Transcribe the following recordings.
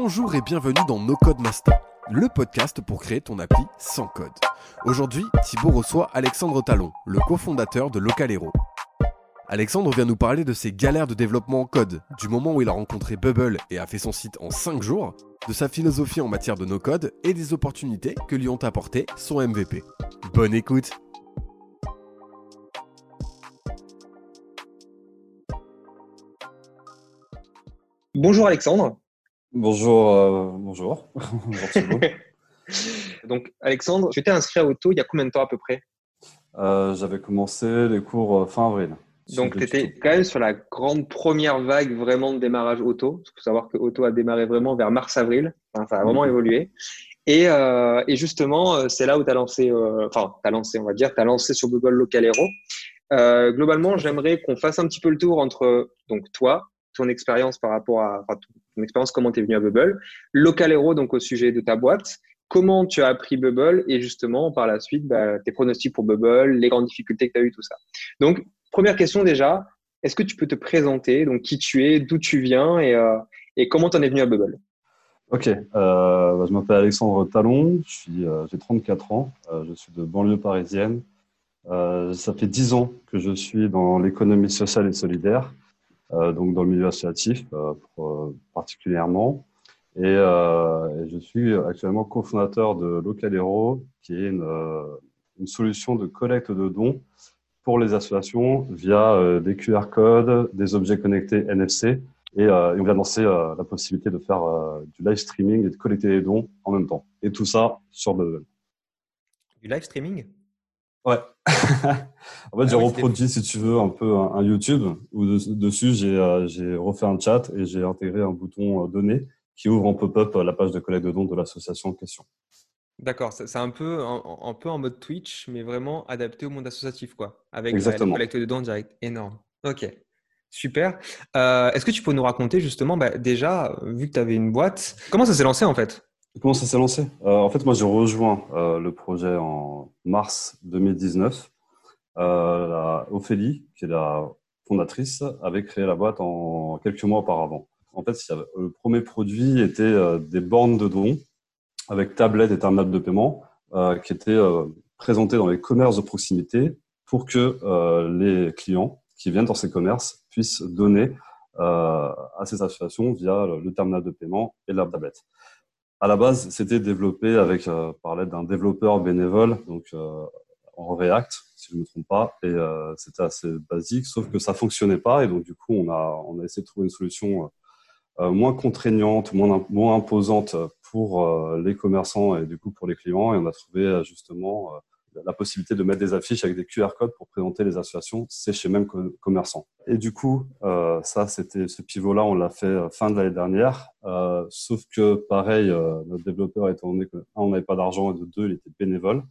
Bonjour et bienvenue dans No Code Master, le podcast pour créer ton appli sans code. Aujourd'hui, Thibaut reçoit Alexandre Talon, le cofondateur de Localero. Alexandre vient nous parler de ses galères de développement en code, du moment où il a rencontré Bubble et a fait son site en 5 jours, de sa philosophie en matière de no-code et des opportunités que lui ont apporté son MVP. Bonne écoute Bonjour Alexandre. Bonjour, euh, bonjour. bonjour Donc Alexandre, tu t'es inscrit à Auto il y a combien de temps à peu près? Euh, J'avais commencé les cours euh, fin avril. Donc tu étais quand même sur la grande première vague vraiment de démarrage Auto. Il faut savoir que Auto a démarré vraiment vers mars-avril. Enfin, ça a vraiment mhm. évolué. Et, euh, et justement, c'est là où tu as lancé, enfin, tu as lancé, on va dire, tu as lancé sur Google Local Hero. globalement, j'aimerais qu'on fasse un petit peu le tour entre donc toi, ton expérience par rapport à ton expérience, comment tu es venu à Bubble, Local Hero, donc au sujet de ta boîte, comment tu as appris Bubble et justement par la suite bah, tes pronostics pour Bubble, les grandes difficultés que tu as eues, tout ça. Donc, première question déjà, est-ce que tu peux te présenter, donc qui tu es, d'où tu viens et, euh, et comment tu en es venu à Bubble? Ok, euh, bah, je m'appelle Alexandre Talon, euh, j'ai 34 ans, je suis de banlieue parisienne. ça fait 10 ans que je suis dans l'économie sociale et solidaire. Euh, donc dans le milieu associatif euh, euh, particulièrement. Et, je suis actuellement cofondateur de Localero, qui est une, solution de collecte de dons pour les associations via des QR codes, des objets connectés NFC. Et, on vient lancer la possibilité de faire du live streaming et de collecter des dons en même temps. Et tout ça sur Bubble. Du live streaming? Ouais. en fait, j'ai ah reproduit, si tu veux, un peu un, YouTube où dessus, euh, j'ai refait un chat et j'ai intégré un bouton euh, données qui ouvre en pop-up la page de collecte de dons de l'association en question. D'accord, c'est un peu, un, peu en mode Twitch, mais vraiment adapté au monde associatif, quoi. Avec Exactement. la collecte de dons direct. Énorme. Ok. Super. Euh, est-ce que tu peux nous raconter justement, bah, déjà, vu que tu avais une boîte, comment ça s'est lancé en fait? Comment ça s'est lancé? Euh, En fait, moi, j'ai rejoint euh, le projet en mars 2019. Euh, Ophélie, qui est la fondatrice, avait créé la boîte en quelques mois auparavant. En fait, le premier produit était des bornes de dons avec tablettes et terminal de paiement qui étaient présentés dans les commerces de proximité pour que les clients qui viennent dans ces commerces puissent donner à ces associations via le terminal de paiement et la tablette à la base, c'était développé avec euh, par l'aide d'un développeur bénévole, donc euh, en React, si je ne me trompe pas, et euh, c'était assez basique, sauf que ça fonctionnait pas, et donc du coup, on a on a essayé de trouver une solution moins contraignante, moins moins imposante pour les commerçants et du coup pour les clients, et on a trouvé justement la possibilité de mettre des affiches avec des QR codes pour présenter les associations, c'est chez même commerçants. Et du coup, euh, ça, c'était ce pivot-là, on l'a fait euh, fin de l'année dernière. Euh, sauf que, pareil, notre développeur, étant donné que un, on n'avait pas d'argent et de deux, il était bénévole,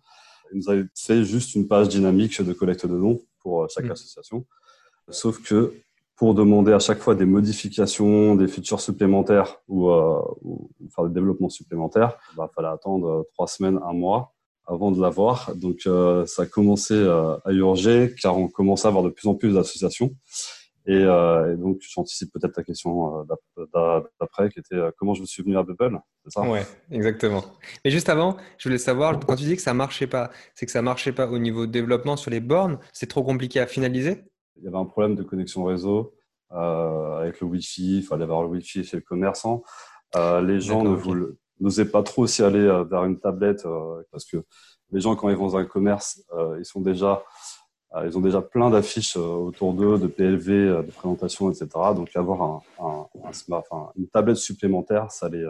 il nous avait fait juste une page dynamique de collecte de dons pour chaque mmh. association. Sauf que pour demander à chaque fois des modifications, des features supplémentaires ou, ou faire des développements supplémentaires, il bah, fallait attendre trois semaines, un mois avant de l'avoir. Donc, euh, ça a commencé euh, à urger car on commençait à avoir de plus en plus d'associations. Et, euh, et, donc, j'anticipe peut-être ta question d'après, qui était comment je me suis venu à Bubble, c'est ça? Ouais, exactement. Mais juste avant, je voulais savoir, quand tu dis que ça marchait pas, c'est que ça marchait pas au niveau développement sur les bornes, c'est trop compliqué à finaliser? Il y avait un problème de connexion réseau avec le Wi-Fi, il fallait avoir le Wi-Fi chez le commerçant. les gens ne voulaient n'osez pas trop aussi aller euh, vers une tablette euh, parce que les gens quand ils vont dans un commerce, euh, ils sont déjà ils ont déjà plein d'affiches autour d'eux, de PLV, de présentations, etc. Donc avoir un, un, un une tablette supplémentaire, ça les,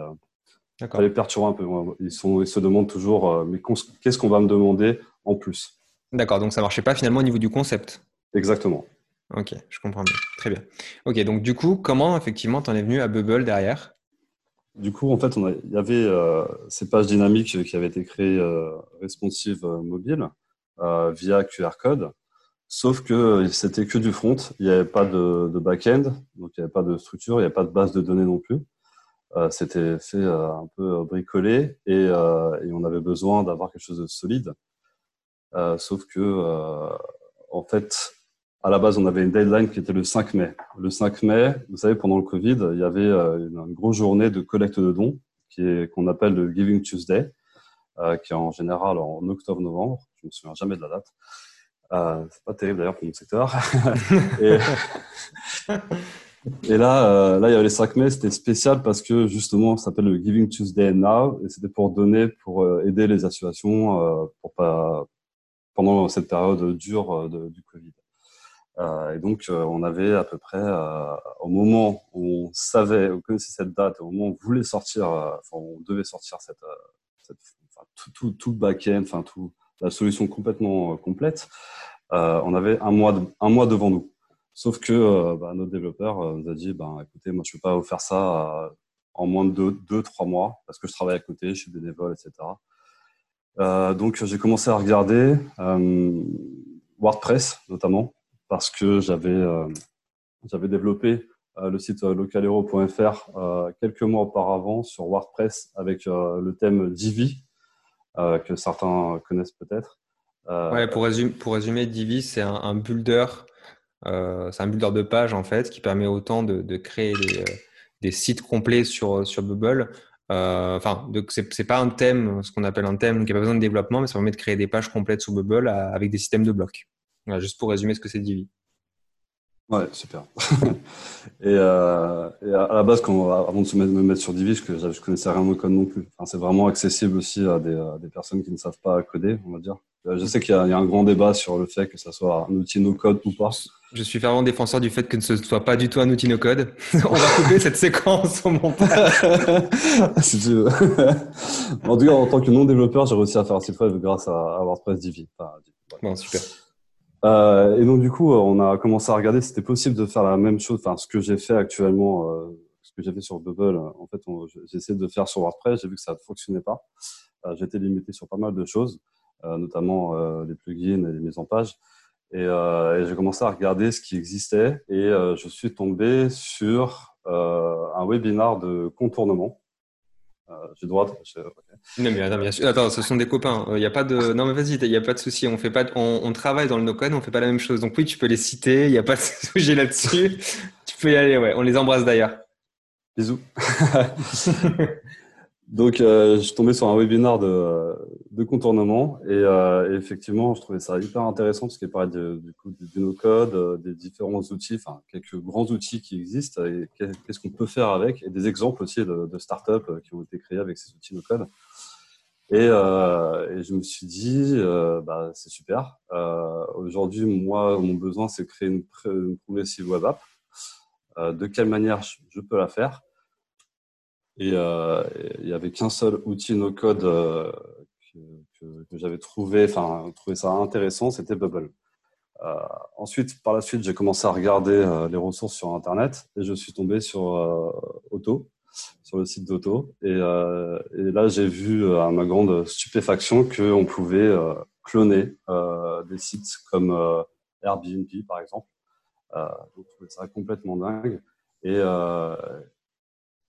ça les perturbe un peu. Ils, sont, ils se demandent toujours, mais qu'est-ce qu'on va me demander en plus? D'accord, donc ça marchait pas finalement au niveau du concept? Exactement. Ok, je comprends bien. Très bien. Ok, donc du coup, comment effectivement tu en es venu à Bubble derrière? Du coup, en fait, il y avait euh, ces pages dynamiques qui avaient été créées euh, responsive euh, mobile via QR code, sauf que c'était que du front, il n'y avait pas de, back-end, donc il n'y avait pas de structure, il n'y avait pas de base de données non plus. c'était fait un peu bricolé. Et, et, on avait besoin d'avoir quelque chose de solide. sauf que, en fait, à la base, on avait une deadline qui était le 5 mai. Le 5 mai, vous savez, pendant le Covid, il y avait une, grosse journée de collecte de dons qui est qu'on appelle le Giving Tuesday, qui est en général en octobre-novembre. Je me souviens jamais de la date. Euh, c'est pas terrible d'ailleurs pour mon secteur. et, et, là, euh, là, il y avait les 5 mai, c'était spécial parce que justement, ça s'appelle le Giving Tuesday Now, et c'était pour donner, pour euh, aider les associations euh, pour pas, pendant cette période dure de, du Covid. Et donc, on avait à peu près, au moment où on savait, on connaissait cette date, au moment où on voulait sortir, enfin, on devait sortir cette, tout, tout, tout le back-end, enfin la solution complètement complète. Euh, on avait un mois, un mois devant nous. Sauf que euh, bah, notre développeur euh, nous a dit, bah, écoutez, moi je ne peux pas vous faire ça en moins de deux, deux, trois mois parce que je travaille à côté, je suis bénévole, etc. donc j'ai commencé à regarder WordPress notamment parce que j'avais j'avais développé le site localero.fr quelques mois auparavant sur WordPress avec le thème Divi que certains connaissent peut-être. Euh, pour, résumer, Divi, c'est un, builder. Euh, c'est un builder de page en fait qui permet autant de, créer des, euh, sites complets sur, sur Bubble. Enfin, c'est pas un thème, ce qu'on appelle un thème qui n'a pas besoin de développement, mais ça permet de créer des pages complètes sur Bubble avec des systèmes de blocs. Juste pour résumer ce que c'est Divi. Ouais, super. et, euh, et, à la base, quand, avant de se mettre, me mettre sur Divi, je, je connaissais rien au code non plus. Enfin, c'est vraiment accessible aussi à des, à des, personnes qui ne savent pas coder, on va dire. Euh, je sais qu'il y, y, a un grand débat sur le fait que ça soit un outil no-code ou pas. Je suis fervent défenseur du fait que ce ne soit pas du tout un outil no-code. on va couper cette séquence au montage. si tu veux. en tout cas, en tant que non-développeur, j'ai réussi à faire un site web grâce à, WordPress Divi. Enfin, bon, super. Euh, et donc du coup, on a commencé à regarder si c'était possible de faire la même chose, enfin ce que j'ai fait actuellement, euh, ce que j'ai fait sur Bubble. En fait, j'ai essayé de faire sur WordPress. J'ai vu que ça ne fonctionnait pas. Euh, J'étais limité sur pas mal de choses, euh, notamment euh, les plugins et les mises en page. Et, et j'ai commencé à regarder ce qui existait et je suis tombé sur un webinar de contournement euh, j'ai droit. Non mais attends, bien sûr. Attends, ce sont des copains. Il euh, y a pas de. Non mais vas-y, il n'y a pas de souci. On fait pas. On, on, travaille dans le no-code, on fait pas la même chose. Donc oui, tu peux les citer. Il n'y a pas de sujet là-dessus. tu peux y aller. Ouais. On les embrasse d'ailleurs. Bisous. Donc, euh, je suis tombé sur un webinar de, de contournement et, euh, effectivement, je trouvais ça hyper intéressant parce qu'il parlait du coup du no-code, euh, des différents outils, enfin quelques grands outils qui existent et qu'est-ce qu'on peut faire avec et des exemples aussi de, de startups euh, qui ont été créés avec ces outils no-code. Et, euh, et, je me suis dit, euh, bah, c'est super. Aujourd'hui, moi, mon besoin, c'est de créer une, une progressive web app. de quelle manière je peux la faire? Et euh, il n'y avait qu'un seul outil no-code euh, que, j'avais trouvé, enfin, trouvé ça intéressant, c'était Bubble. Euh, ensuite, par la suite, j'ai commencé à regarder les ressources sur Internet et je suis tombé sur Auto, sur le site d'Auto. Et, et, là, j'ai vu à ma grande stupéfaction qu'on pouvait cloner des sites comme Airbnb, par exemple. je trouvais ça complètement dingue. Et,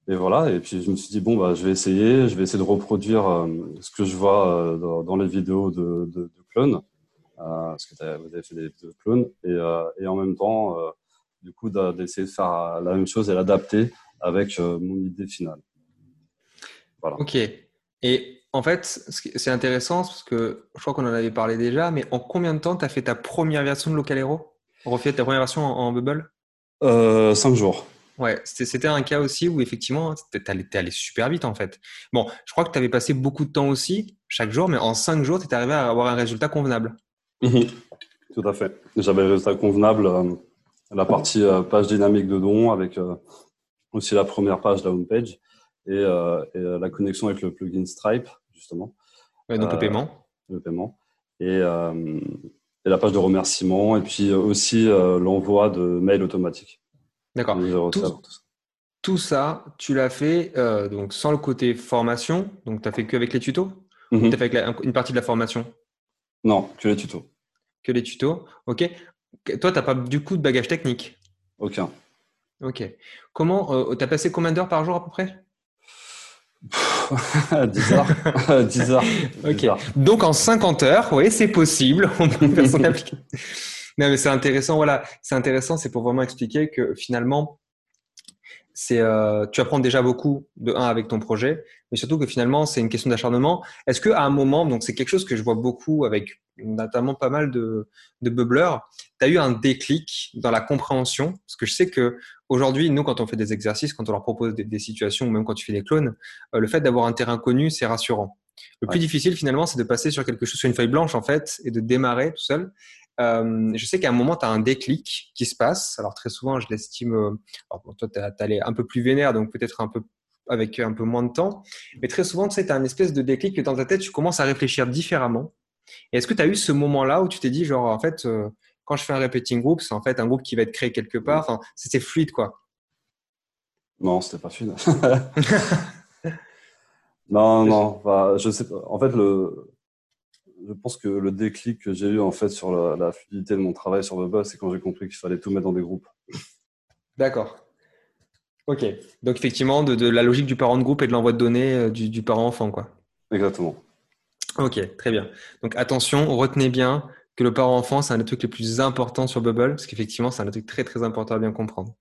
et voilà, et puis je me suis dit, bon, bah, je vais essayer, je vais essayer de reproduire euh, ce que je vois euh, dans, dans, les vidéos de, de, de clones, euh, parce que vous avez fait des vidéos de clones, et, et en même temps, du coup, d'essayer de faire la même chose et l'adapter avec mon idée finale. Voilà. Ok. Et en fait, c'est intéressant parce que je crois qu'on en avait parlé déjà, mais en combien de temps tu as fait ta première version de Localero? Refait ta première version en, en Bubble? Euh, Cinq jours. Ouais, c'était un cas aussi où effectivement, tu allé, allé, super vite en fait. Bon, je crois que tu avais passé beaucoup de temps aussi chaque jour, mais en cinq jours, tu étais arrivé à avoir un résultat convenable. Mhm. Tout à fait. J'avais le résultat convenable, euh, la partie euh, page dynamique de don avec euh, aussi la première page, la homepage, et, et la connexion avec le plugin Stripe, justement. Ouais, donc le paiement. Le paiement. Et, et, la page de remerciement, et puis aussi l'envoi de mails automatiques. D'accord. Tout, ça, tu l'as fait euh, donc sans le côté formation. Donc, tu as fait que avec les tutos Ou mhm. tu as fait avec une partie de la formation? Non, que les tutos. Que les tutos. OK. Toi, tu n'as pas du coup de bagage technique Aucun. OK. Comment euh, Tu as passé combien d'heures par jour à peu près? 10 heures. 10 heures. Ok. Donc en 50 heures, oui, c'est possible. On peut faire son application. Non, mais c'est intéressant. Voilà, c'est intéressant. C'est pour vraiment expliquer que finalement, c'est euh, tu apprends déjà beaucoup de un avec ton projet, mais surtout que finalement c'est une question d'acharnement. Est-ce que à un moment, donc c'est quelque chose que je vois beaucoup avec notamment pas mal de, de bubblers, tu as eu un déclic dans la compréhension? Parce que je sais que aujourd'hui, nous, quand on fait des exercices, quand on leur propose des, situations, ou même quand tu fais des clones, euh, le fait d'avoir un terrain connu, c'est rassurant. Le plus difficile finalement, c'est de passer sur quelque chose, sur une feuille blanche en fait, et de démarrer tout seul. Euh, je sais qu'à un moment, tu as un déclic qui se passe. Alors très souvent, je l'estime, euh, alors toi, tu allé un peu plus vénère, donc peut-être un peu avec un peu moins de temps. Mais très souvent, tu sais, tu as une espèce de déclic que dans ta tête, tu commences à réfléchir différemment. Et est-ce que tu as eu ce moment-là où tu t'es dit, genre, en fait, euh, quand je fais un repeating group, c'est en fait un groupe qui va être créé quelque part. Enfin, c'était fluide, quoi. Non, c'était pas fluide. non, non. je sais pas. En fait, le, je pense que le déclic que j'ai eu en fait sur la, fluidité de mon travail sur Bubba, c'est quand j'ai compris qu'il fallait tout mettre dans des groupes. D'accord. Ok. Donc effectivement, de, la logique du parent de groupe et de l'envoi de données euh, du, parent-enfant, quoi. Exactement. Ok, très bien. Donc attention, retenez bien que le parent-enfant, c'est un des trucs les plus importants sur Bubble, parce qu'effectivement, c'est un des trucs très très important à bien comprendre.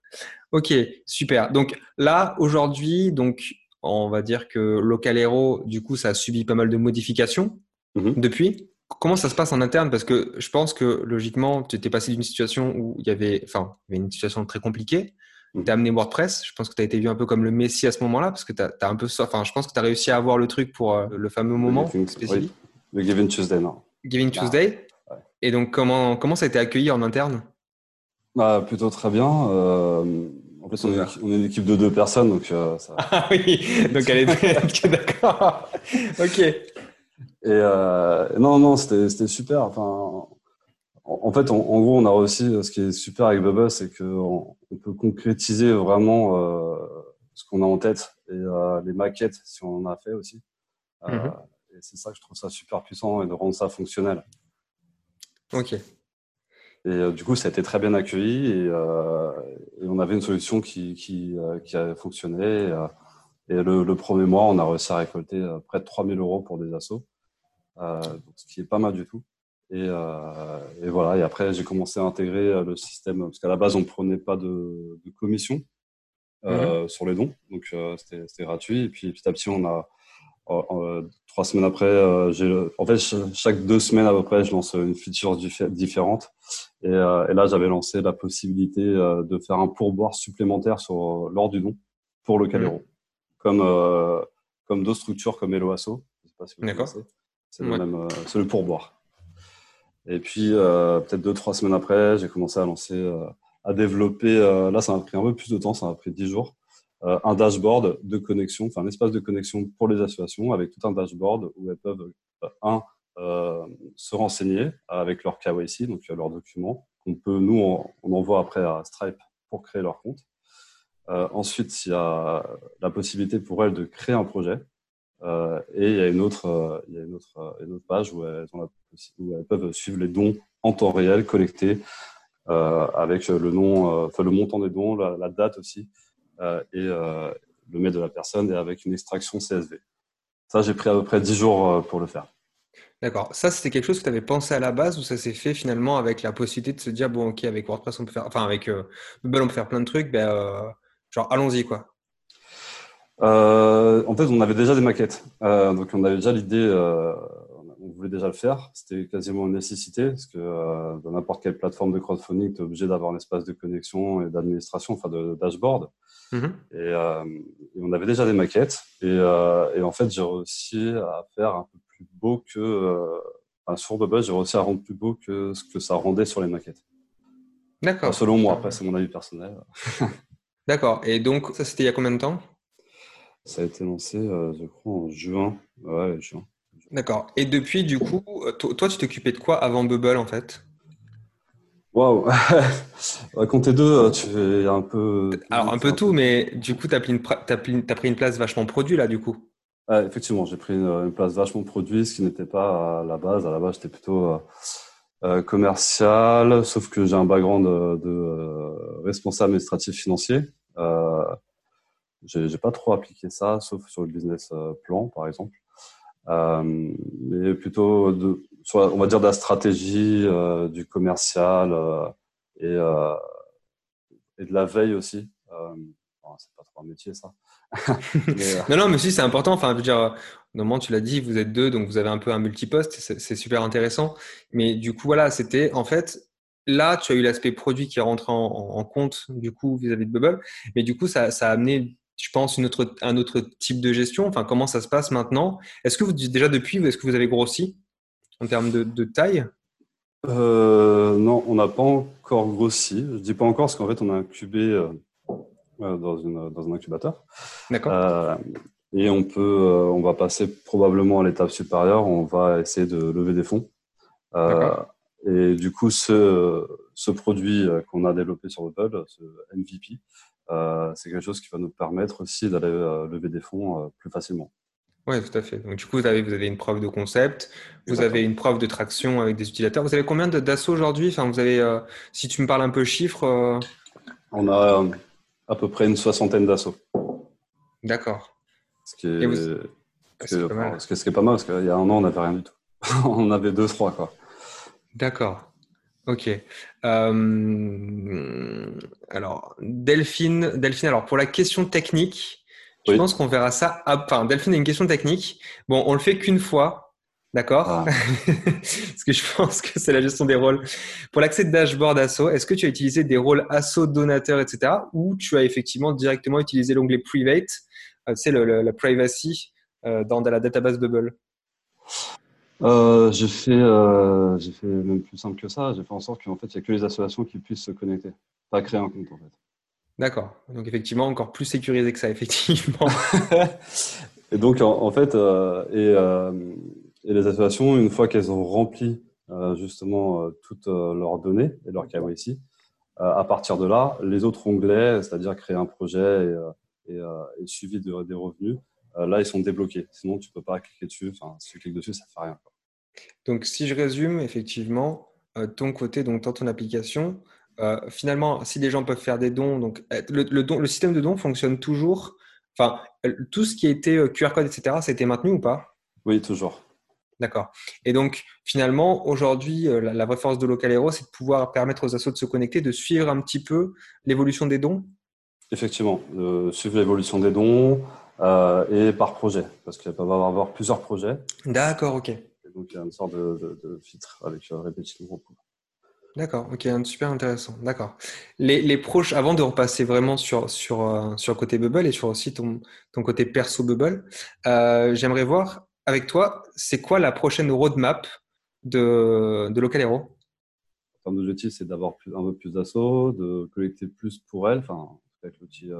Ok, super. Donc là, aujourd'hui, donc on va dire que Localero, du coup, ça a subi pas mal de modifications. Mhm. depuis. Comment ça se passe en interne? Parce que je pense que logiquement, tu étais passé d'une situation où il y avait, enfin, il y avait une situation très compliquée. Mhm. Tu as amené WordPress. Je pense que tu as été vu un peu comme le Messi à ce moment-là, parce que tu as, un peu, enfin, je pense que tu as réussi à avoir le truc pour euh, le fameux moment spécifique. Le Giving Tuesday, non. Giving ah, Tuesday. Et donc, comment, comment ça a été accueilli en interne? Bah, Plutôt très bien. Euh, en fait, on est, on est, une équipe de deux personnes, donc euh, ça... Ah oui, donc elle est d'accord. ok. Et euh, non, non, c'était super. Enfin, en, fait, en, gros, on a réussi. Ce qui est super avec Bubba, c'est qu'on on peut concrétiser vraiment euh, ce qu'on a en tête et euh, les maquettes, si on en a fait aussi. Euh, mhm. Et c'est ça que je trouve ça super puissant et de rendre ça fonctionnel. Ok. Et euh, du coup, ça a été très bien accueilli et, euh, et on avait une solution qui, qui, qui a fonctionné. Et, le, le, premier mois, on a réussi à récolter près de 3000 euros pour des assos. Euh, ce qui est pas mal du tout. Et, euh, et, voilà. Et après, j'ai commencé à intégrer euh, le système parce qu'à la base, on prenait pas de, de commission mhm. sur les dons, donc c'était gratuit. Et puis petit à petit, on a trois semaines après, en fait chaque deux semaines à peu près, je lance une feature différente. Et, et là, j'avais lancé la possibilité de faire un pourboire supplémentaire sur lors du don pour le Calero, mhm. comme comme d'autres structures comme Eloasso. D'accord. C'est le, euh, le pourboire. Et puis, euh, peut-être deux, trois semaines après, j'ai commencé à lancer, euh, à développer, là, ça m'a pris un peu plus de temps, ça m'a pris dix jours, un dashboard de connexion, enfin un espace de connexion pour les associations avec tout un dashboard où elles peuvent, un, se renseigner avec leur KYC, donc leurs documents, qu'on peut, nous, on, envoie après à Stripe pour créer leur compte. ensuite, il y a la possibilité pour elles de créer un projet. Euh, et il y a une autre, euh, euh, page où elles, peuvent suivre les dons en temps réel collectés avec le nom, enfin le montant des dons, la, date aussi et le mail de la personne et avec une extraction CSV. Ça, j'ai pris à peu près 10 jours pour le faire. D'accord. Ça, c'était quelque chose que tu avais pensé à la base ou ça s'est fait finalement avec la possibilité de se dire, bon, OK, avec WordPress, on peut faire, enfin, avec euh, on peut faire plein de trucs, ben, genre, allons-y, quoi. Euh, en fait, on avait déjà des maquettes. Euh, donc, on avait déjà l'idée, euh, on voulait déjà le faire. C'était quasiment une nécessité, parce que dans n'importe quelle plateforme de crowdfunding, tu es obligé d'avoir un espace de connexion et d'administration, enfin de dashboard. Mm-hmm. et, et, on avait déjà des maquettes. Et, et en fait, j'ai réussi à faire un peu plus beau que... Enfin, sur Bubble, j'ai réussi à rendre plus beau que ce que ça rendait sur les maquettes. D'accord. selon moi, après, c'est mon avis personnel. D'accord. Et donc, ça, c'était il y a combien de temps? Ça a été lancé, euh, je crois, en juin. Ouais, juin. D'accord. Et depuis, du coup, euh, toi, tu t'occupais de quoi avant Bubble, en fait? Waouh Compter deux, euh, tu es un peu. Alors, un peu tout, mais du coup, tu as, pris une place vachement produit, là, du coup. effectivement, j'ai pris une, place vachement produit, ce qui n'était pas à la base. À la base, j'étais plutôt commercial, sauf que j'ai un background de, de responsable administratif financier. J'ai pas trop appliqué ça, sauf sur le business euh, plan, par exemple. Euh, mais plutôt de, on va dire, de la stratégie, euh, du commercial et, et de la veille aussi. c'est pas trop un métier, ça. non, non, mais si, c'est important. Enfin, je veux dire, normalement, tu l'as dit, vous êtes deux, donc vous avez un peu un multiposte, c'est super intéressant. Mais du coup, voilà, c'était en fait, là, tu as eu l'aspect produit qui est rentré en, compte, du coup, vis-à-vis de Bubble. Mais du coup, ça, ça a amené je pense, une autre, un autre type de gestion? Enfin, comment ça se passe maintenant? Est-ce que vous, déjà depuis, est-ce que vous avez grossi en termes de, taille? Euh, Non, on n'a pas encore grossi. Je dis pas encore parce qu'en fait, on a incubé euh, euh, dans, une, dans un incubateur. D'accord. et on peut, on va passer probablement à l'étape supérieure. On va essayer de lever des fonds. et du coup, ce, ce produit qu'on a développé sur Bubble, ce MVP, c'est quelque chose qui va nous permettre aussi d'aller euh, lever des fonds euh, plus facilement. Oui, tout à fait. Donc, du coup, vous avez, vous avez une preuve de concept, vous avez une preuve de traction avec des utilisateurs. Vous avez combien d'assauts aujourd'hui? Enfin, vous avez, Si tu me parles un peu chiffres. On a à peu près une soixantaine d'assauts. D'accord. Ce qui est, ce, est, pas mal. ce qui est pas mal, parce qu'il y a un an, on n'avait rien du tout. on avait deux, trois, quoi. D'accord. Ok. Euh, alors, Delphine, Delphine, alors pour la question technique, je pense qu'on verra ça. Enfin, Delphine a une question technique. Bon, on le fait qu'une fois, d'accord? Ah. Parce que je pense que c'est la gestion des rôles. Pour l'accès de dashboard ASSO, est-ce que tu as utilisé des rôles ASSO, donateur, etc. Ou tu as effectivement directement utilisé l'onglet Private, euh, tu sais, la privacy euh, dans la database Bubble euh, j'ai fait, euh, fait même plus simple que ça. J'ai fait en sorte qu'en fait, il n'y a que les associations qui puissent se connecter, pas créer un compte en fait. D'accord. Donc effectivement, encore plus sécurisé que ça, effectivement. et donc en, fait, euh, et, euh, et, les associations, une fois qu'elles ont rempli justement toutes leurs données et leur KYC, à partir de là, les autres onglets, c'est-à-dire créer un projet et, et, et suivi de, des revenus, là, ils sont débloqués. Sinon, tu ne peux pas cliquer dessus. Enfin, si tu cliques dessus, ça ne fait rien. Donc, si je résume, effectivement, euh, ton côté, donc dans ton application, euh, finalement, si les gens peuvent faire des dons, donc le, le, système de dons fonctionne toujours. Enfin, tout ce qui été QR code, etc., ça a été maintenu ou pas? Oui, toujours. D'accord. Et donc, finalement, aujourd'hui, la, vraie force de Localero, c'est de pouvoir permettre aux assos de se connecter, de suivre un petit peu l'évolution des dons? Effectivement, de suivre l'évolution des dons, euh, et par projet, parce qu'il peut y avoir plusieurs projets. D'accord, ok. donc il y a une sorte de, filtre avec euh, répétition. D'accord, ok, super intéressant. D'accord. Les, les proches, avant de repasser vraiment sur, sur, euh, sur le côté Bubble et sur aussi ton, ton côté perso Bubble, j'aimerais voir avec toi, c'est quoi la prochaine roadmap de, de Localero En termes d'objectif, c'est d'avoir un peu plus d'assauts, de collecter plus pour elle, enfin, avec l'outil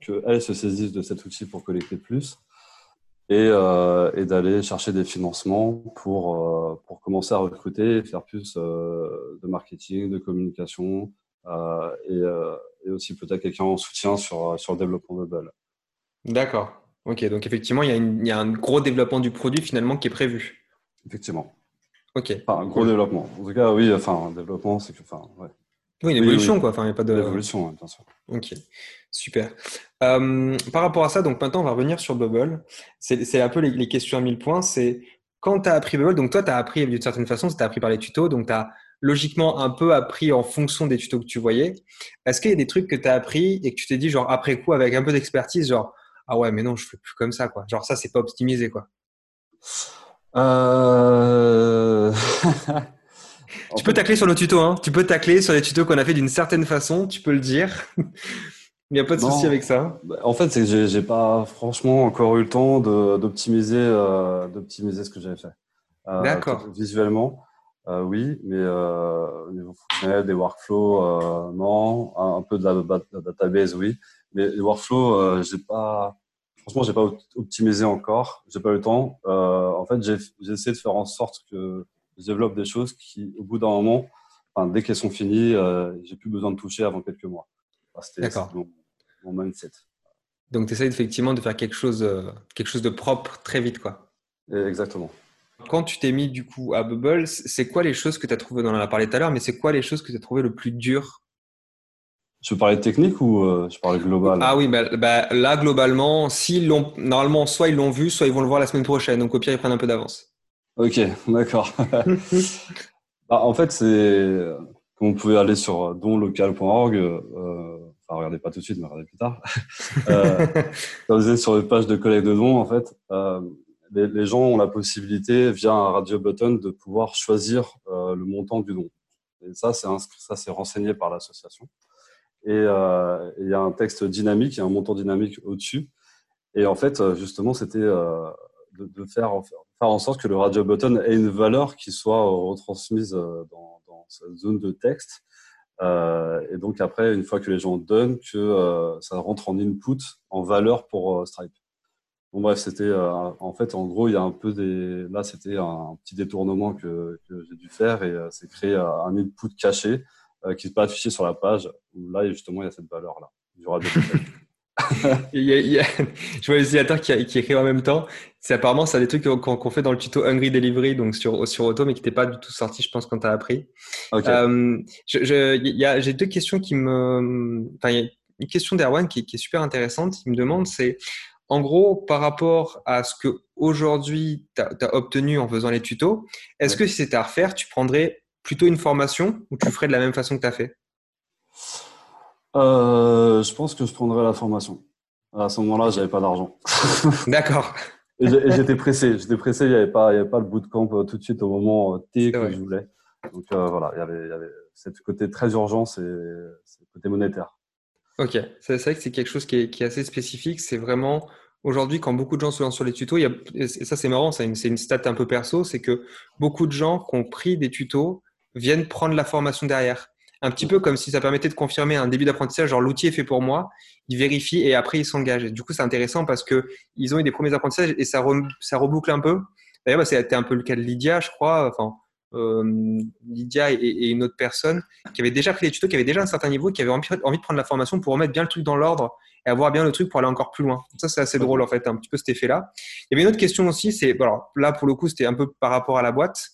qu'elles se saisissent de cet outil pour collecter plus et, euh, et d'aller chercher des financements pour, euh, pour commencer à recruter et faire plus euh, de marketing, de communication et, et, aussi peut-être quelqu'un en soutien sur, sur le développement mobile. D'accord. Ok, donc effectivement, il y, a il y, a un gros développement du produit finalement qui est prévu. Effectivement. Ok. Enfin, un gros développement. En tout cas, oui, enfin, un développement, c'est que, enfin, ouais. Oui, une évolution, quoi. Enfin, il n'y a pas de. L'évolution, bien sûr. Ok, super. Euh, par rapport à ça, donc maintenant, on va revenir sur Bubble. C'est un peu les, questions à 1000 points. C'est quand tu as appris Bubble, donc toi, tu as appris d'une certaine façon, tu as appris par les tutos, donc tu as logiquement un peu appris en fonction des tutos que tu voyais. Est-ce qu'il y a des trucs que tu as appris et que tu t'es dit, genre, après coup, avec un peu d'expertise, genre, ah ouais, mais non, je fais plus comme ça, quoi. Genre, ça, c'est pas optimisé, quoi. Euh... Tu peux tacler sur le tuto, hein. Tu peux tacler sur les tutos qu'on a fait d'une certaine façon, tu peux le dire. Il n'y a pas de souci avec ça. Bah, en fait, c'est que j'ai pas franchement encore eu le temps d'optimiser euh, d'optimiser ce que j'avais fait. Euh, D'accord. Visuellement, euh, oui, mais au niveau fonctionnel, des workflows, non. Un, peu de la, database, oui. Mais les workflows, j'ai pas. Franchement, j'ai pas optimisé encore. J'ai pas eu le temps. en fait, j'ai essayé de faire en sorte que je développe des choses qui, au bout d'un moment, enfin, dès qu'elles sont finies, euh, j'ai plus besoin de toucher avant quelques mois. C'était mon, mon, mindset. Donc, tu essayes effectivement de faire quelque chose, euh, quelque chose de propre très vite. quoi. Exactement. Quand tu t'es mis du coup à Bubble, c'est quoi les choses que tu as trouvées, on en a parlé tout à l'heure, mais c'est quoi les choses que tu as trouvées le plus dur? Je parlais de technique ou euh, je parlais global? Ah oui, bah, bah, là globalement, si normalement soit ils l'ont vu, soit ils vont le voir la semaine prochaine, donc au pire ils prennent un peu d'avance. Ok, d'accord. bah, en fait, c'est comme vous pouvez aller sur donlocal.org. Euh, enfin, regardez pas tout de suite, mais regardez plus tard. euh, quand vous êtes sur les pages de collecte de dons, en fait, euh, les, les, gens ont la possibilité, via un radio button, de pouvoir choisir euh, le montant du don. Et ça, c'est ça, c'est renseigné par l'association. Et euh, il y a un texte dynamique, il y a un montant dynamique au-dessus. Et en fait, euh, justement, c'était euh, de, faire, faire en sorte que le radio button ait une valeur qui soit retransmise dans, dans cette zone de texte. Euh, et donc après, une fois que les gens donnent, que euh, ça rentre en input, en valeur pour euh, Stripe. Bon bref, c'était en fait, en gros, il y a un peu des. Là, c'était un, petit détournement que, que j'ai dû faire et c'est créer un input caché qui n'est pas affiché sur la page. Où là, justement, il y a cette valeur là du radio button. il y a, il y a, je vois l'utilisateur qui, qui, écrit en même temps. C'est apparemment ça des trucs qu'on qu fait dans le tuto Hungry Delivery, donc sur sur Auto, mais qui n'étaient pas du tout sorti, je pense, quand tu as appris. Okay. Euh, j'ai deux questions qui me, enfin, il y a une question d'Erwan qui, qui, est super intéressante. Il me demande, c'est en gros par rapport à ce que aujourd'hui tu as, as, obtenu en faisant les tutos, est-ce ouais. que si c'était à refaire, tu prendrais plutôt une formation ou tu ferais de la même façon que tu as fait? Euh, je pense que je prendrais la formation. À ce moment-là, j'avais pas d'argent. D'accord. et j'étais pressé. J'étais pressé. Il n'y avait pas, il y avait pas le bootcamp euh, tout de suite au moment euh, T que vrai. je voulais. Donc euh, voilà, il y avait, il y avait cette côté très urgent, c'est le côté monétaire. Ok, c'est vrai que c'est quelque chose qui est, qui est assez spécifique. C'est vraiment aujourd'hui quand beaucoup de gens se lancent sur les tutos, il y a, et ça c'est marrant, c'est une, une stat un peu perso, c'est que beaucoup de gens qui ont pris des tutos viennent prendre la formation derrière un petit peu comme si ça permettait de confirmer un début d'apprentissage, genre l'outil est fait pour moi, ils vérifient et après ils s'engagent. Du coup, c'est intéressant parce que ils ont eu des premiers apprentissages et ça, re, ça reboucle un peu. D'ailleurs, bah, c'était un peu le cas de Lydia, je crois. Enfin, euh, Lydia et, une autre personne qui avait déjà pris les tutos, qui avait déjà un certain niveau, qui avait envie de prendre la formation pour remettre bien le truc dans l'ordre et avoir bien le truc pour aller encore plus loin. Ça, c'est assez drôle en fait, un petit peu cet effet-là. Il y avait une autre question aussi, c'est, bon, alors, là pour le coup, c'était un peu par rapport à la boîte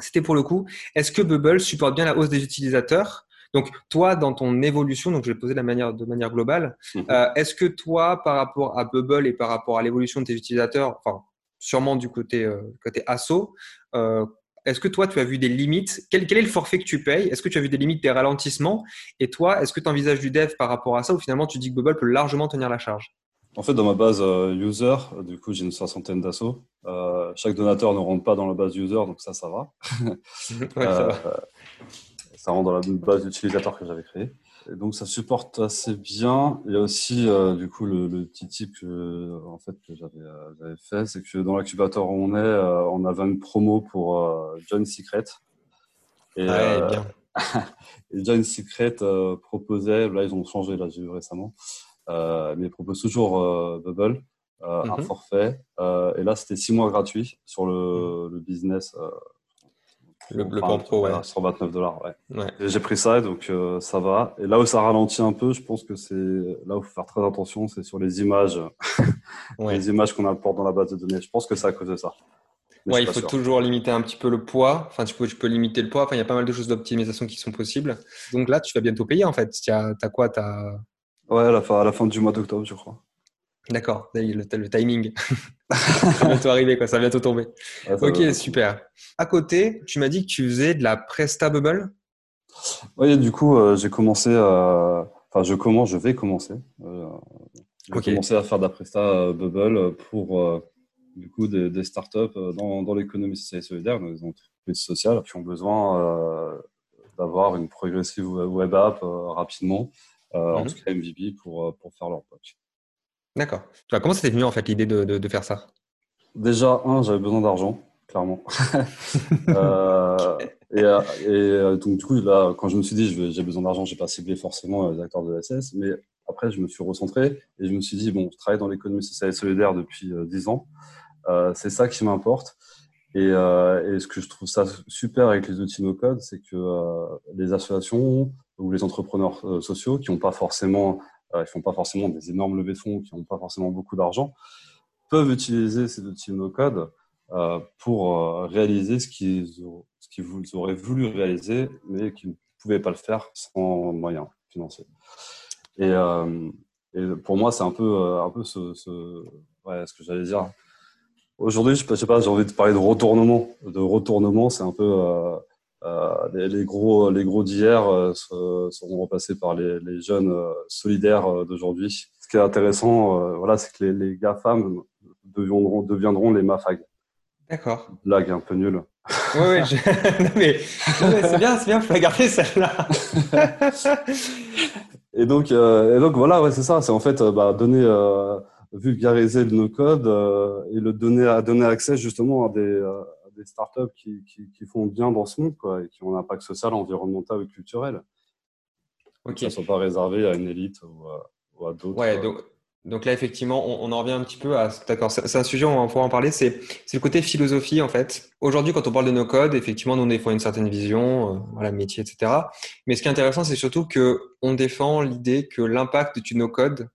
c'était pour le coup, est-ce que Bubble supporte bien la hausse des utilisateurs? Donc, toi, dans ton évolution, donc je vais poser de manière, de manière globale, mmh. euh, est-ce que toi, par rapport à Bubble et par rapport à l'évolution de tes utilisateurs, enfin, sûrement du côté, euh, côté asso, euh, est-ce que toi, tu as vu des limites? Quel, quel, est le forfait que tu payes? Est-ce que tu as vu des limites, des ralentissements? Et toi, est-ce que tu envisages du dev par rapport à ça ou finalement tu dis que Bubble peut largement tenir la charge? En fait, dans ma base euh, user, du coup, j'ai une soixantaine d'assauts. Euh, chaque donateur ne rentre pas dans la base user, donc ça, ça va. ouais, ça, va. Euh, ça rentre dans la base d'utilisateur que j'avais créée. Et donc, ça supporte assez bien. Il y a aussi, euh, du coup, le, le, petit tip que, en fait, que j'avais fait, c'est que dans l'incubateur où on est, on avait une promo pour John Secret. Et, ouais, bien. et John Secret proposait, là, ils ont changé, là, j'ai vu récemment, euh, mais ils proposent toujours euh, Bubble, euh, mm -hmm. un Mhm. forfait. et là, c'était six mois gratuits sur le, le business. Le, le plan pro, ouais. 129 dollars, ouais. ouais. J'ai pris ça, donc euh, ça va. Et là où ça ralentit un peu, je pense que c'est là où il faut faire très attention, c'est sur les images, ouais. les images qu'on apporte dans la base de données. Je pense que c'est à cause de ça. Mais ouais, il faut sûr. toujours limiter un petit peu le poids. Enfin, tu peux, tu peux limiter le poids. Enfin, il y a pas mal de choses d'optimisation qui sont possibles. Donc là, tu vas bientôt payer en fait. Tu as, as, quoi? As... Ouais, à la fin, à la fin du mois d'octobre, je crois. D'accord, le, le, timing. ça va bientôt arriver, quoi. ça va bientôt tomber. Ok, va, super. À côté, tu m'as dit que tu faisais de la Presta Bubble? Oui, du coup, euh, j'ai commencé à. Enfin, je commence, je vais commencer. Euh, j'ai okay. commencé à faire de la Presta euh, Bubble pour euh, du coup des, des startups dans, dans l'économie sociale et solidaire, dans les entreprises sociales qui ont besoin d'avoir une progressive web app rapidement. Euh, mm -hmm. en tout cas MVP pour, pour faire leur POC. D'accord. Comment c'était venu en fait l'idée de, de, de, faire ça? Déjà, un, j'avais besoin d'argent, clairement. euh, et, et, donc du coup, là, quand je me suis dit j'ai besoin d'argent, j'ai pas ciblé forcément les acteurs de l'ESS, mais après je me suis recentré et je me suis dit bon, je travaille dans l'économie sociale et solidaire depuis euh, 10 ans, euh, c'est ça qui m'importe. Et, euh, et, ce que je trouve ça super avec les outils no code, c'est que euh, les associations ou les entrepreneurs euh, sociaux qui n'ont pas forcément, euh, font pas forcément des énormes levées de fonds, qui n'ont pas forcément beaucoup d'argent, peuvent utiliser ces outils no code euh, pour réaliser ce qu'ils ce qu'ils auraient voulu réaliser, mais qui ne pouvaient pas le faire sans moyens financiers. Et, et pour moi, c'est un peu, un peu ce, ce, ce que j'allais dire Aujourd'hui, je sais pas, j'ai envie de parler de retournement. De retournement, c'est un peu euh, euh, les, gros, les gros d'hier euh, seront remplacés par les, les jeunes solidaires d'aujourd'hui. Ce qui est intéressant, voilà, c'est que les, les GAFAM deviendront, deviendront les MAFAG. D'accord. Blague un peu nulle. Oui, oui, mais, c'est bien, c'est bien, faut la garder celle-là. et donc, et donc voilà, ouais, c'est ça. C'est en fait bah, donner vulgariser le no-code euh, et le donner, à donner accès justement à des, euh, des startups qui, qui, qui, font bien dans ce monde quoi, et qui ont un impact social, environnemental et culturel. Ok. Ne soit pas réservé à une élite ou à, d'autres. Ouais, donc, donc, là, effectivement, on, on, en revient un petit peu à. D'accord, c'est un sujet, on va pouvoir en parler. C'est le côté philosophie, en fait. Aujourd'hui, quand on parle de no-code, effectivement, nous, on défend une certaine vision, euh, voilà, métier, etc. Mais ce qui est intéressant, c'est surtout qu'on défend l'idée que l'impact du no-code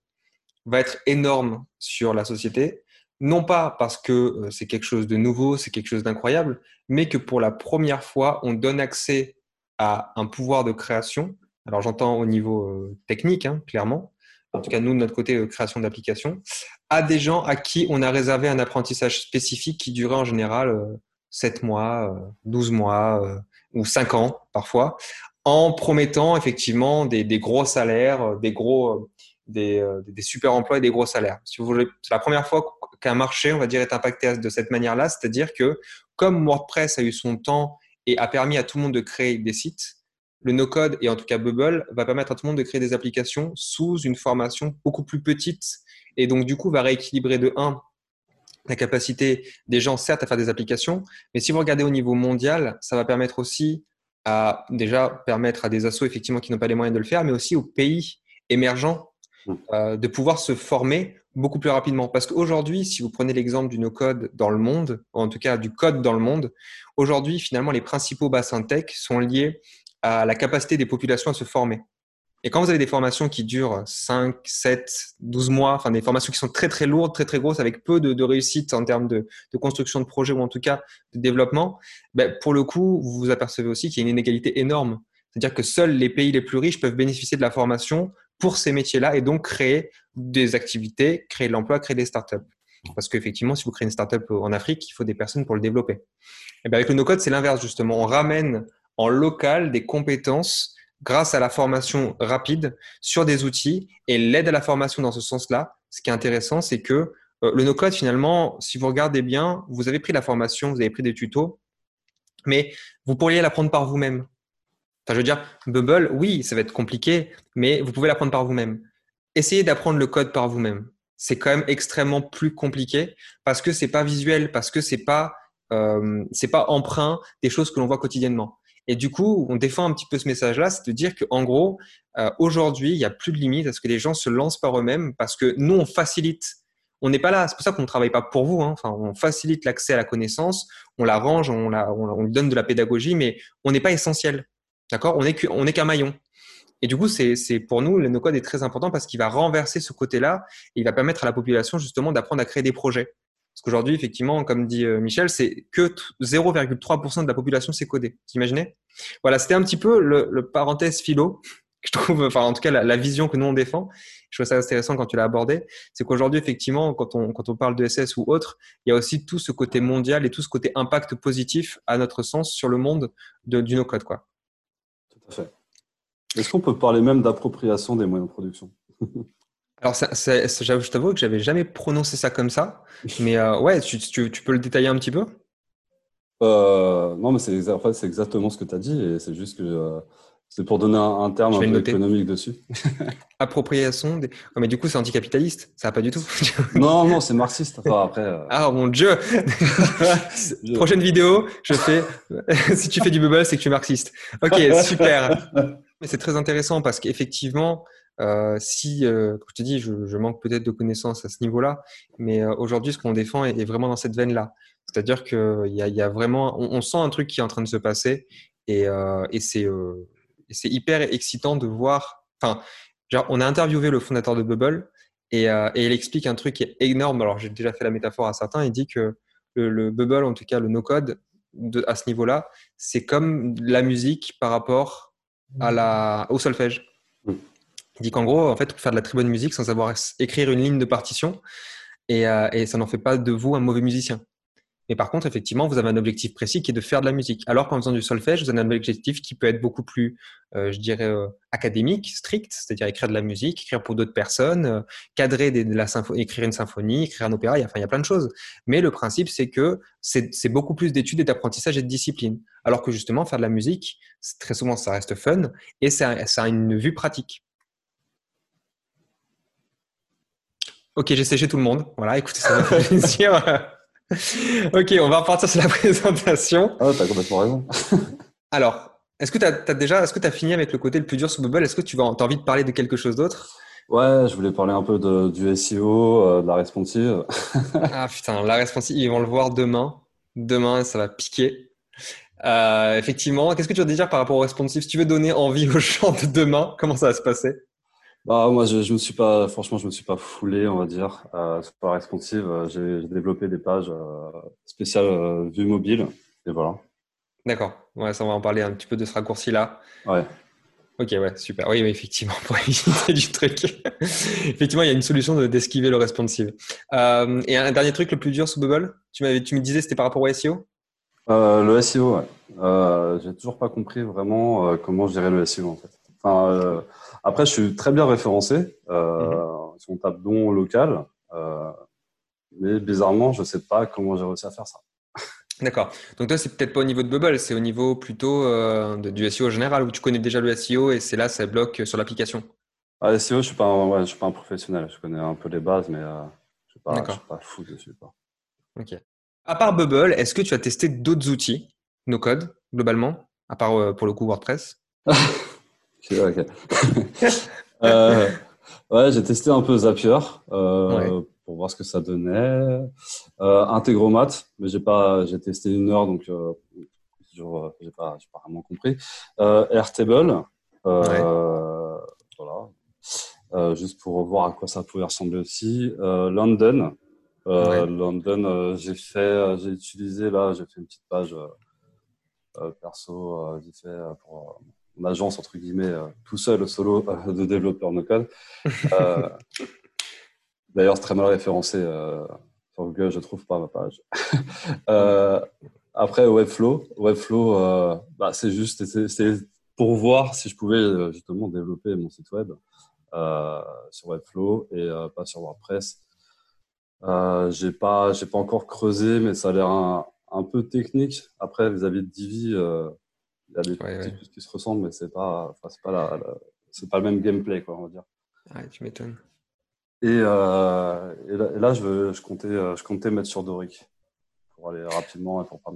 va être énorme sur la société, non pas parce que euh, c'est quelque chose de nouveau, c'est quelque chose d'incroyable, mais que pour la première fois, on donne accès à un pouvoir de création. Alors j'entends au niveau euh, technique, hein, clairement, en tout cas nous de notre côté euh, création d'applications, à des gens à qui on a réservé un apprentissage spécifique qui durait en général 7 mois, 12 mois ou 5 ans parfois, en promettant effectivement des, des gros salaires, des gros euh, des, super emplois et des gros salaires. Si vous voulez, c'est la première fois qu'un marché, on va dire, est impacté de cette manière-là, c'est-à-dire que comme WordPress a eu son temps et a permis à tout le monde de créer des sites, le no-code et en tout cas Bubble va permettre à tout le monde de créer des applications sous une formation beaucoup plus petite et donc du coup va rééquilibrer de 1 la capacité des gens certes à faire des applications, mais si vous regardez au niveau mondial, ça va permettre aussi à déjà permettre à des assos effectivement qui n'ont pas les moyens de le faire, mais aussi aux pays émergents Mm. Euh, de pouvoir se former beaucoup plus rapidement. Parce qu'aujourd'hui, si vous prenez l'exemple du no-code dans le monde, en tout cas du code dans le monde, aujourd'hui, finalement, les principaux bassins tech sont liés à la capacité des populations à se former. Et quand vous avez des formations qui durent 5, 7, 12 mois, enfin des formations qui sont très très lourdes, très très grosses, avec peu de, réussite en termes de, construction de projet ou en tout cas de développement, ben, pour le coup, vous vous apercevez aussi qu'il y a une inégalité énorme. C'est-à-dire que seuls les pays les plus riches peuvent bénéficier de la formation pour ces métiers-là et donc créer des activités, créer de l'emploi, créer des startups. Parce qu'effectivement, si vous créez une startup en Afrique, il faut des personnes pour le développer. Et bien avec le no-code, c'est l'inverse justement. On ramène en local des compétences grâce à la formation rapide sur des outils et l'aide à la formation dans ce sens-là. Ce qui est intéressant, c'est que euh, le no-code, finalement, si vous regardez bien, vous avez pris la formation, vous avez pris des tutos, mais vous pourriez l'apprendre par vous-même je veux dire, Bubble, oui, ça va être compliqué, mais vous pouvez l'apprendre par vous-même. Essayez d'apprendre le code par vous-même. C'est quand même extrêmement plus compliqué parce que c'est pas visuel, parce que c'est pas euh, c'est pas emprunt des choses que l'on voit quotidiennement. Et du coup, on défend un petit peu ce message-là, c'est de dire qu'en gros, euh, aujourd'hui, il n'y a plus de limite à ce que les gens se lancent par eux-mêmes parce que nous, on facilite. On n'est pas là, c'est pour ça qu'on ne travaille pas pour vous. Hein. Enfin, on facilite l'accès à la connaissance, on la range, on, on, donne de la pédagogie, mais on n'est pas essentiel. D'accord? On n'est qu'un maillon. Et du coup, c'est pour nous, le no-code est très important parce qu'il va renverser ce côté-là et il va permettre à la population justement d'apprendre à créer des projets. Parce qu'aujourd'hui, effectivement, comme dit euh, Michel, c'est que 0,3% de la population s'est codée. Vous imaginez? Voilà, c'était un petit peu le, parenthèse philo, je trouve, enfin en tout cas la, vision que nous on défend. Je trouve ça intéressant quand tu l'as abordé. C'est qu'aujourd'hui, effectivement, quand on, quand on parle de SS ou autre, il y a aussi tout ce côté mondial et tout ce côté impact positif à notre sens sur le monde de, du no-code. Quoi. Est-ce qu'on peut parler même d'appropriation des moyens de production? Alors, je t'avoue que j'avais jamais prononcé ça comme ça, mais euh, ouais, tu, peux le détailler un petit peu? Euh, Non, mais c'est en fait, exactement ce que tu as dit, et c'est juste que euh, c'est pour donner un, terme un peu économique dessus. Appropriation des... mais du coup, c'est anticapitaliste, ça va pas du tout. non, non, c'est marxiste. après, Ah mon Dieu Prochaine vidéo, je fais. si tu fais du bubble, c'est que tu es marxiste. Ok, super. C'est très intéressant parce qu'effectivement, euh, si, euh, je te dis, je, manque peut-être de connaissances à ce niveau-là, mais euh, aujourd'hui, ce qu'on défend est, vraiment dans cette veine-là. C'est-à-dire qu'il y, y, a vraiment, on, sent un truc qui est en train de se passer et, et c'est hyper excitant de voir. Enfin, genre, on a interviewé le fondateur de Bubble et, et il explique un truc qui est énorme. Alors, j'ai déjà fait la métaphore à certains. Il dit que le, le Bubble, en tout cas le no-code, à ce niveau-là, c'est comme la musique par rapport à la, au solfège. Il dit qu'en gros, en fait, on peut faire de la très bonne musique sans savoir écrire une ligne de partition et, euh, et ça n'en fait pas de vous un mauvais musicien. Mais par contre, effectivement, vous avez un objectif précis qui est de faire de la musique. Alors qu'en faisant du solfège, vous avez un objectif qui peut être beaucoup plus, euh, je dirais, euh, académique, strict, c'est-à-dire écrire de la musique, écrire pour d'autres personnes, euh, cadrer de la écrire une symphonie, écrire un opéra, enfin, il y a plein de choses. Mais le principe, c'est que c'est beaucoup plus d'études et d'apprentissage et de discipline. Alors que justement, faire de la musique, très souvent, ça reste fun et ça, ça a une vue pratique. Ok, j'ai séché tout le monde. Voilà, écoutez, ça plaisir. ok, on va repartir sur la présentation. Ah, t'as complètement raison. Alors, est-ce que tu as, déjà, est-ce que tu as fini avec le côté le plus dur sur Bubble? Est-ce que tu as envie de parler de quelque chose d'autre? Ouais, je voulais parler un peu de, du SEO, euh, de la responsive. ah putain, la responsive, ils vont le voir demain. Demain, ça va piquer. Euh, effectivement, qu'est-ce que tu veux dire par rapport au responsive Si tu veux donner envie aux gens de demain, comment ça va se passer? Bah, moi, je, je me suis pas, franchement, je me suis pas foulé, on va dire, euh, sur la responsive. Euh, j'ai développé des pages euh, spéciales euh, vue mobile, et voilà. D'accord. Ouais, ça, on va en parler un petit peu de ce raccourci-là. Ouais. Ok, ouais, super. Oui, oui effectivement, pour éviter du truc. effectivement, il y a une solution d'esquiver le responsive. Euh, et un dernier truc, le plus dur sous Bubble, tu, tu me disais, c'était par rapport au SEO euh, Le SEO, ouais. Euh, J'ai toujours pas compris vraiment comment je dirais le SEO, en fait. Enfin, après, je suis très bien référencé. Euh, Si on tape don local, euh, mais bizarrement, je ne sais pas comment j'ai réussi à faire ça. D'accord. Donc toi, c'est peut-être pas au niveau de Bubble, c'est au niveau plutôt euh, du SEO général où tu connais déjà le SEO et c'est là, ça bloque sur l'application. Ah, SEO, je suis pas, ouais, je suis pas un professionnel. Je connais un peu les bases, mais euh, je suis pas, suis pas fou dessus. Quoi. Ok. À part Bubble, est-ce que tu as testé d'autres outils, no code, globalement, à part euh, pour le coup WordPress? Euh, ouais, j'ai testé un peu Zapier euh, pour voir ce que ça donnait. Euh, Integromat, mais j'ai pas, j'ai testé une heure, donc euh, j'ai pas, j'ai pas vraiment compris. Airtable, voilà, juste pour voir à quoi ça pouvait ressembler aussi. London, London, j'ai fait, j'ai utilisé là, j'ai fait une petite page perso, j'ai fait pour agence, entre guillemets, euh, tout seul, solo, euh, de développeur no-code. Euh, d'ailleurs, c'est très mal référencé sur Google, je ne trouve pas ma page. après, Webflow, Webflow bah, c'est juste c'est pour voir si je pouvais justement développer mon site web sur Webflow et pas sur WordPress. Euh, j'ai pas, j'ai pas encore creusé, mais ça a l'air un, un, peu technique. Après, vis-à-vis de Divi, euh, il y a des trucs qui se ressemblent, mais c'est pas, pas la, pas le même gameplay, quoi, on va dire. Ouais, tu m'étonnes. Et, euh, et, là, je, veux, je, comptais, euh, je comptais mettre sur Doric pour aller rapidement et pour pas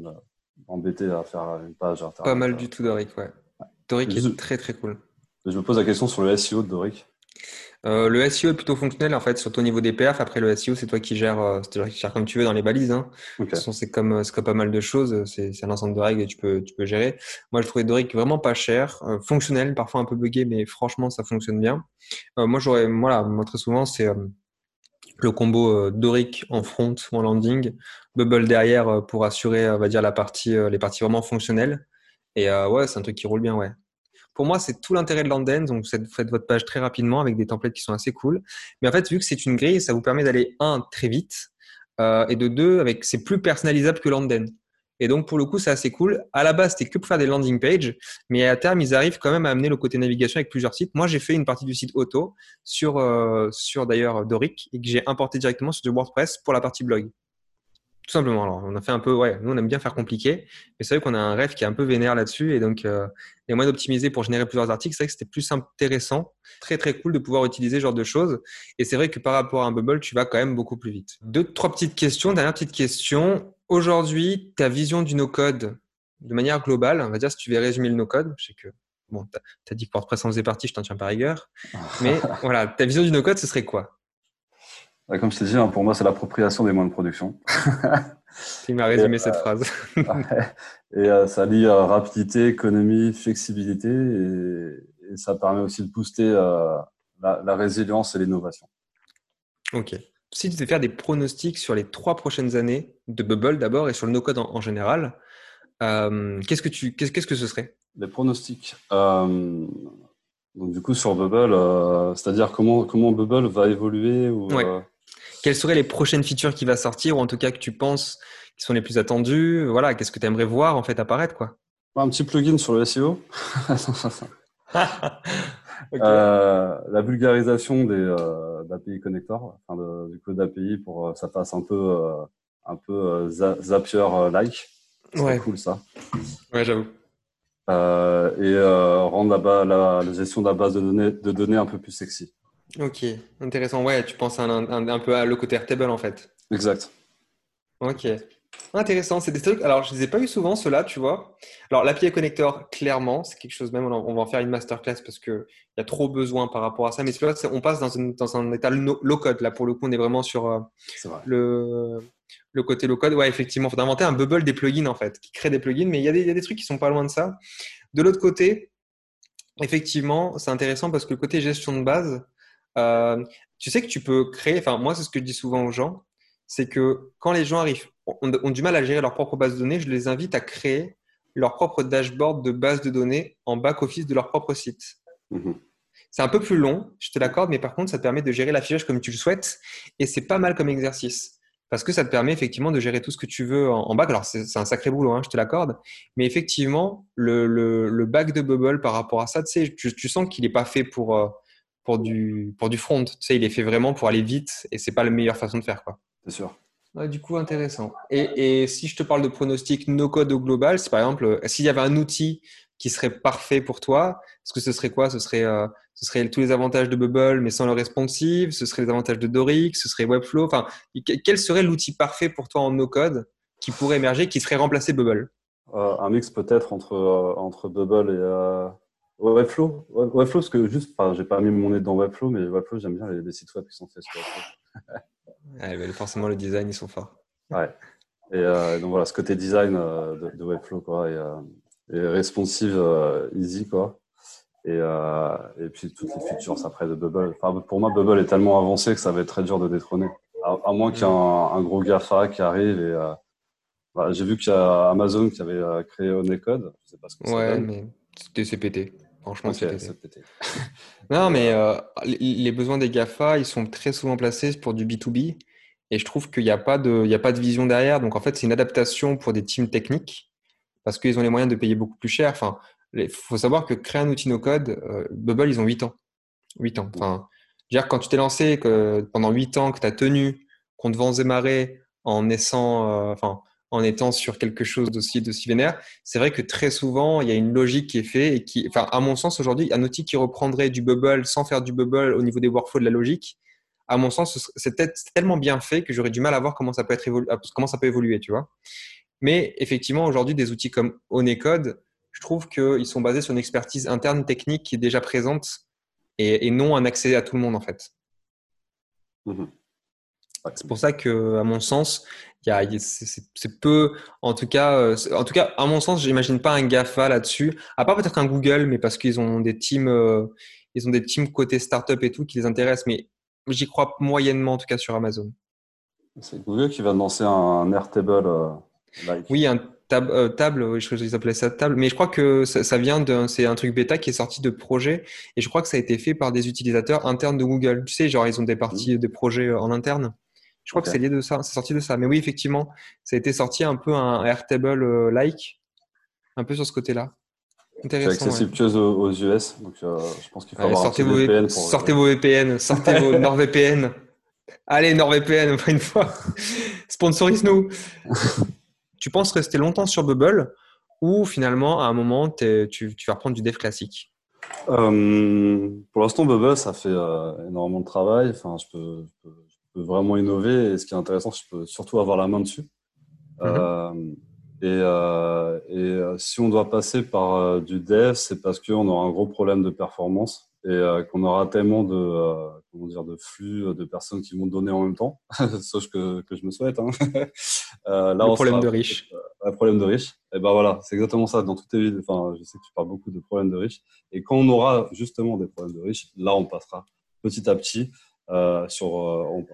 m'embêter à faire une page. Pas mal du tout Doric, ouais. Doric est très très cool. Je me pose la question sur le SEO de Doric. Euh, le SEO est plutôt fonctionnel en fait, surtout au niveau des perfs. Après le SEO, c'est toi qui gères, euh, qui gères comme tu veux dans les balises. Hein. De toute façon, c'est comme, euh, comme pas mal de choses. C'est un ensemble de règles et tu peux, tu peux gérer. Moi, je trouvais Doric vraiment pas cher, euh, fonctionnel, parfois un peu buggé, mais franchement, ça fonctionne bien. Euh, moi, j'aurais, voilà, moi très souvent, c'est le combo Doric en front ou en landing, Bubble derrière pour assurer, on va dire, la partie, les parties vraiment fonctionnelles. Et ouais, c'est un truc qui roule bien, ouais. Pour moi, c'est tout l'intérêt de Landen. Donc, vous faites votre page très rapidement avec des templates qui sont assez cool. Mais en fait, vu que c'est une grille, ça vous permet d'aller, un, très vite, euh, et de deux, avec c'est plus personnalisable que Landen. Et donc, pour le coup, c'est assez cool. À la base, c'était que pour faire des landing pages, mais à terme, ils arrivent quand même à amener le côté navigation avec plusieurs sites. Moi, j'ai fait une partie du site auto sur, euh, sur d'ailleurs Doric et que j'ai importé directement sur du WordPress pour la partie blog. Tout simplement. Alors, on a fait un peu, ouais, nous, on aime bien faire compliqué, mais c'est vrai qu'on a un rêve qui est un peu vénère là-dessus. Et donc, euh, les moyens d'optimiser pour générer plusieurs articles, c'est vrai que c'était plus intéressant, très, très cool de pouvoir utiliser ce genre de choses. Et c'est vrai que par rapport à un bubble, tu vas quand même beaucoup plus vite. Deux, trois petites questions. Dernière petite question. Aujourd'hui, ta vision du no-code de manière globale, on va dire, si tu veux résumer le no-code, je sais que bon, tu as, dit que WordPress en faisait partie, je t'en tiens par rigueur. Mais voilà, ta vision du no-code, ce serait quoi? Comme je t'ai dit, hein, pour moi, c'est l'appropriation des moyens de production. Il m'a résumé cette euh, phrase. et euh, ça lie euh, rapidité, économie, flexibilité, et, ça permet aussi de booster la, résilience et l'innovation. Ok. Si tu devais faire des pronostics sur les trois prochaines années de Bubble d'abord et sur le no-code en, général, qu'est-ce que tu, qu'est-ce que ce serait? Les pronostics. Donc du coup sur Bubble, c'est-à-dire comment comment Bubble va évoluer ou, Quelles seraient les prochaines features qui vont sortir, ou en tout cas que tu penses qui sont les plus attendues? Voilà, qu'est-ce que tu aimerais voir en fait apparaître quoi? Un petit plugin sur le SEO. Euh, la vulgarisation des euh, d'API connecteurs, enfin du code API pour que ça fasse un peu un peu Zapier like. C'est cool ça. Ouais, j'avoue. et rendre la, la, la, gestion de la base de données, de données un peu plus sexy. Ok, intéressant. Ouais, tu penses un, un, peu à le côté Airtable en fait. Exact. Ok. Intéressant, c'est des trucs. Alors, je ne les ai pas eu souvent, ceux-là, tu vois. Alors, l'API connector, clairement, c'est quelque chose même, on va en faire une masterclass parce qu'il y a trop besoin par rapport à ça. Mais là, on passe dans, dans un état low-code. Là, pour le coup, on est vraiment sur euh, le, le côté low-code. Ouais, effectivement, il faut inventer un bubble des plugins, en fait, qui crée des plugins. Mais il y, a des, il y a des trucs qui sont pas loin de ça. De l'autre côté, effectivement, c'est intéressant parce que le côté gestion de base, euh, tu sais que tu peux créer, enfin moi c'est ce que je dis souvent aux gens, c'est que quand les gens arrivent, ont, du mal à gérer leur propre base de données, je les invite à créer leur propre dashboard de base de données en back-office de leur propre site. Mhm. C'est un peu plus long, je te l'accorde, mais par contre, ça te permet de gérer l'affichage comme tu le souhaites et c'est pas mal comme exercice parce que ça te permet effectivement de gérer tout ce que tu veux en, back. Alors, c'est un sacré boulot, hein, je te l'accorde, mais effectivement, le, le, back de Bubble par rapport à ça, tu sais, tu, sens qu'il n'est pas fait pour, euh, pour du, pour du front. Tu sais, il est fait vraiment pour aller vite et c'est pas la meilleure façon de faire. quoi. C'est sûr. du coup, intéressant. Et, et, si je te parle de pronostic no code au global, c'est par exemple, euh, s'il y avait un outil qui serait parfait pour toi, est-ce que ce serait quoi? Ce serait, euh, ce serait tous les avantages de Bubble mais sans le responsive? Ce serait les avantages de Doric? Ce serait Webflow? Enfin, quel serait l'outil parfait pour toi en no code qui pourrait émerger, qui serait remplacé Bubble? Euh, Un mix peut-être entre, entre Bubble et, Webflow, Webflow, parce que juste, enfin, j'ai pas mis mon nez dans Webflow, mais Webflow, j'aime bien les, sites web qui sont faits sur Webflow. ouais, forcément, le design, ils sont forts. Ouais. Et euh, donc voilà, ce côté design euh, de, Webflow, quoi, et, euh, et responsive, easy, quoi. Et, et puis toutes les features après de Bubble. Enfin, pour moi, Bubble est tellement avancé que ça va être très dur de détrôner. À, moins qu'il y ait un, gros GAFA qui arrive et j'ai vu qu'il y a Amazon qui avait créé Onecode. Je sais pas ce que ouais, mais c'était pété. Franchement, non, mais euh, les besoins des GAFA, ils sont très souvent placés pour du B2B. Et je trouve qu'il n'y a, pas de, a pas de vision derrière. Donc, en fait, c'est une adaptation pour des teams techniques parce qu'ils ont les moyens de payer beaucoup plus cher. Enfin, il faut savoir que créer un outil no-code, euh, Bubble, ils ont 8 ans. 8 ans. Enfin, dire, quand tu t'es lancé que pendant 8 ans, que tu as tenu, qu'on te vend démarrer en naissant, euh, enfin, en étant sur quelque chose d'aussi d'aussi vénère. C'est vrai que très souvent, il y a une logique qui est faite et qui, enfin, à mon sens, aujourd'hui, un outil qui reprendrait du bubble sans faire du bubble au niveau des workflows de la logique, à mon sens, c'est tellement bien fait que j'aurais du mal à voir comment ça peut évoluer, tu vois. Mais effectivement, aujourd'hui, des outils comme Onecode, je trouve qu'ils sont basés sur une expertise interne technique qui est déjà présente et, non un accès à tout le monde, en fait. Mmh c'est pour ça que, à mon sens, c'est peu, en tout cas, euh, en tout cas, à mon sens, j'imagine pas un Gafa là-dessus. À part peut-être un Google, mais parce qu'ils ont des teams, euh, ils ont des teams côté startup et tout qui les intéressent. Mais j'y crois moyennement, en tout cas, sur Amazon. C'est Google qui va lancer un Airtable. Euh, oui, un tab, table, je crois qu'ils appelaient ça table. Mais je crois que ça, vient d'un, c'est un truc bêta qui est sorti de projet. Et je crois que ça a été fait par des utilisateurs internes de Google. Tu sais, genre, ils ont des parties, mmh. des projets en interne. Je crois que c'est lié de ça, c'est sorti de ça. Mais oui, effectivement, ça a été sorti un peu un Airtable-like, un peu sur ce côté-là. C'est accessible que aux, US, donc euh, je pense qu'il faut avoir sortez un vos VPN. Pour... Sortez vos VPN, sortez vos NordVPN. Allez, NordVPN, une fois. Sponsorise-nous. tu penses rester longtemps sur Bubble ou finalement, à un moment, tu, tu, vas reprendre du dev classique? Euh, Pour l'instant, Bubble, ça fait euh, énormément de travail. Enfin, je peux, je peux vraiment innover. Et ce qui est intéressant, je peux surtout avoir la main dessus. Mhm. Euh, et, euh, et euh, si on doit passer par du dev, c'est parce qu'on aura un gros problème de performance et qu'on aura tellement de, comment dire, de flux de personnes qui vont donner en même temps, sauf que, que je me souhaite. Hein. là, le problème de riche. Un problème de riche. Et ben voilà, c'est exactement ça. Dans toutes les villes, enfin, je sais que tu parles beaucoup de problèmes de riches. Et quand on aura justement des problèmes de riches, là, on passera petit à petit euh, sur euh,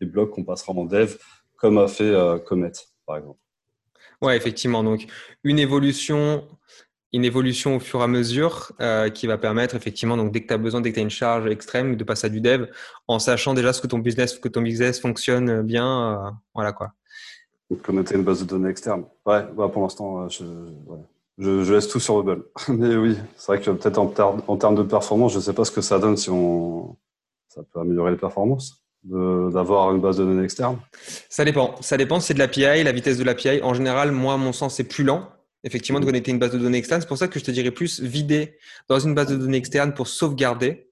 des, blocs qu'on passera en dev, comme a fait euh, Comet, par exemple. Ouais, effectivement. Donc, une évolution une évolution au fur et à mesure euh, qui va permettre effectivement, donc dès que tu as besoin, dès que tu as une charge extrême, de passer à du dev en sachant déjà ce que ton business, que ton business fonctionne bien. Euh, voilà quoi. Connecter une base de données externe. Ouais, bah pour l'instant, je, laisse tout sur Bubble. Mais oui, c'est vrai que peut-être en, en, termes de performance, je ne sais pas ce que ça donne si on, ça peut améliorer les performances d'avoir une base de données externe. Ça dépend. Ça dépend. C'est de l'API, la vitesse de l'API. En général, moi, à mon sens, c'est plus lent effectivement, de mmh. connecter une base de données externe. C'est pour ça que je te dirais plus vider dans une base de données externe pour sauvegarder.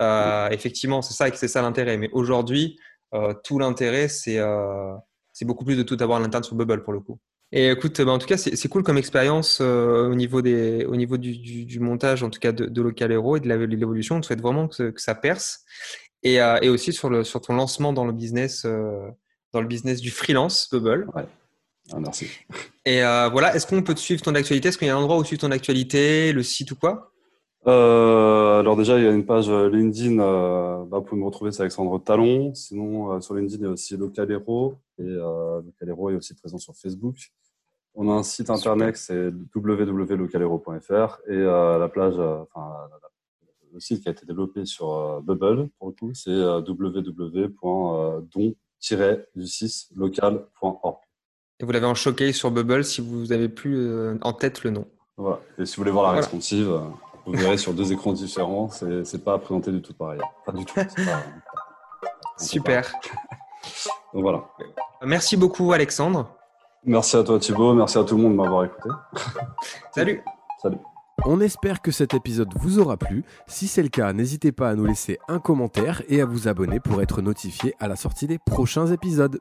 Euh, mmh. effectivement, c'est ça, c'est ça l'intérêt. Mais aujourd'hui, euh, tout l'intérêt, euh, c'est beaucoup plus de tout avoir à l'interne sur Bubble pour le coup. Et écoute, bah, en tout cas, c'est cool comme expérience au niveau, des, au niveau du, du, montage, en tout cas de, de Local Hero et de l'évolution. On te souhaite vraiment que, que ça perce. Et, et, aussi sur, le, sur ton lancement dans le business, dans le business du freelance Bubble. Ouais. Ah, merci. Et euh, voilà, est-ce qu'on peut te suivre ton actualité? Est-ce qu'il y a un endroit où suivre ton actualité, le site ou quoi? Euh, alors déjà, il y a une page euh, LinkedIn, euh, bah, vous pouvez me retrouver, c'est Alexandre Talon. Sinon, sur LinkedIn, il y a aussi Localero. Et Localero est aussi présent sur Facebook. On a un site internet, c'est www.localero.fr. Et la plage, enfin, le site qui a été développé sur Bubble, pour le coup, c'est www.don-du6local.org. Et vous l'avez en showcase sur Bubble si vous avez plus euh, en tête le nom. Voilà. Et si vous voulez voir la responsive, euh, vous verrez sur deux écrans différents. C'est pas présenté du tout pareil. Pas du tout. Super. Donc voilà. Merci beaucoup, Alexandre. Merci à toi, Thibaut. Merci à tout le monde de m'avoir écouté. Salut. Salut. On espère que cet épisode vous aura plu. Si c'est le cas, n'hésitez pas à nous laisser un commentaire et à vous abonner pour être notifié à la sortie des prochains épisodes.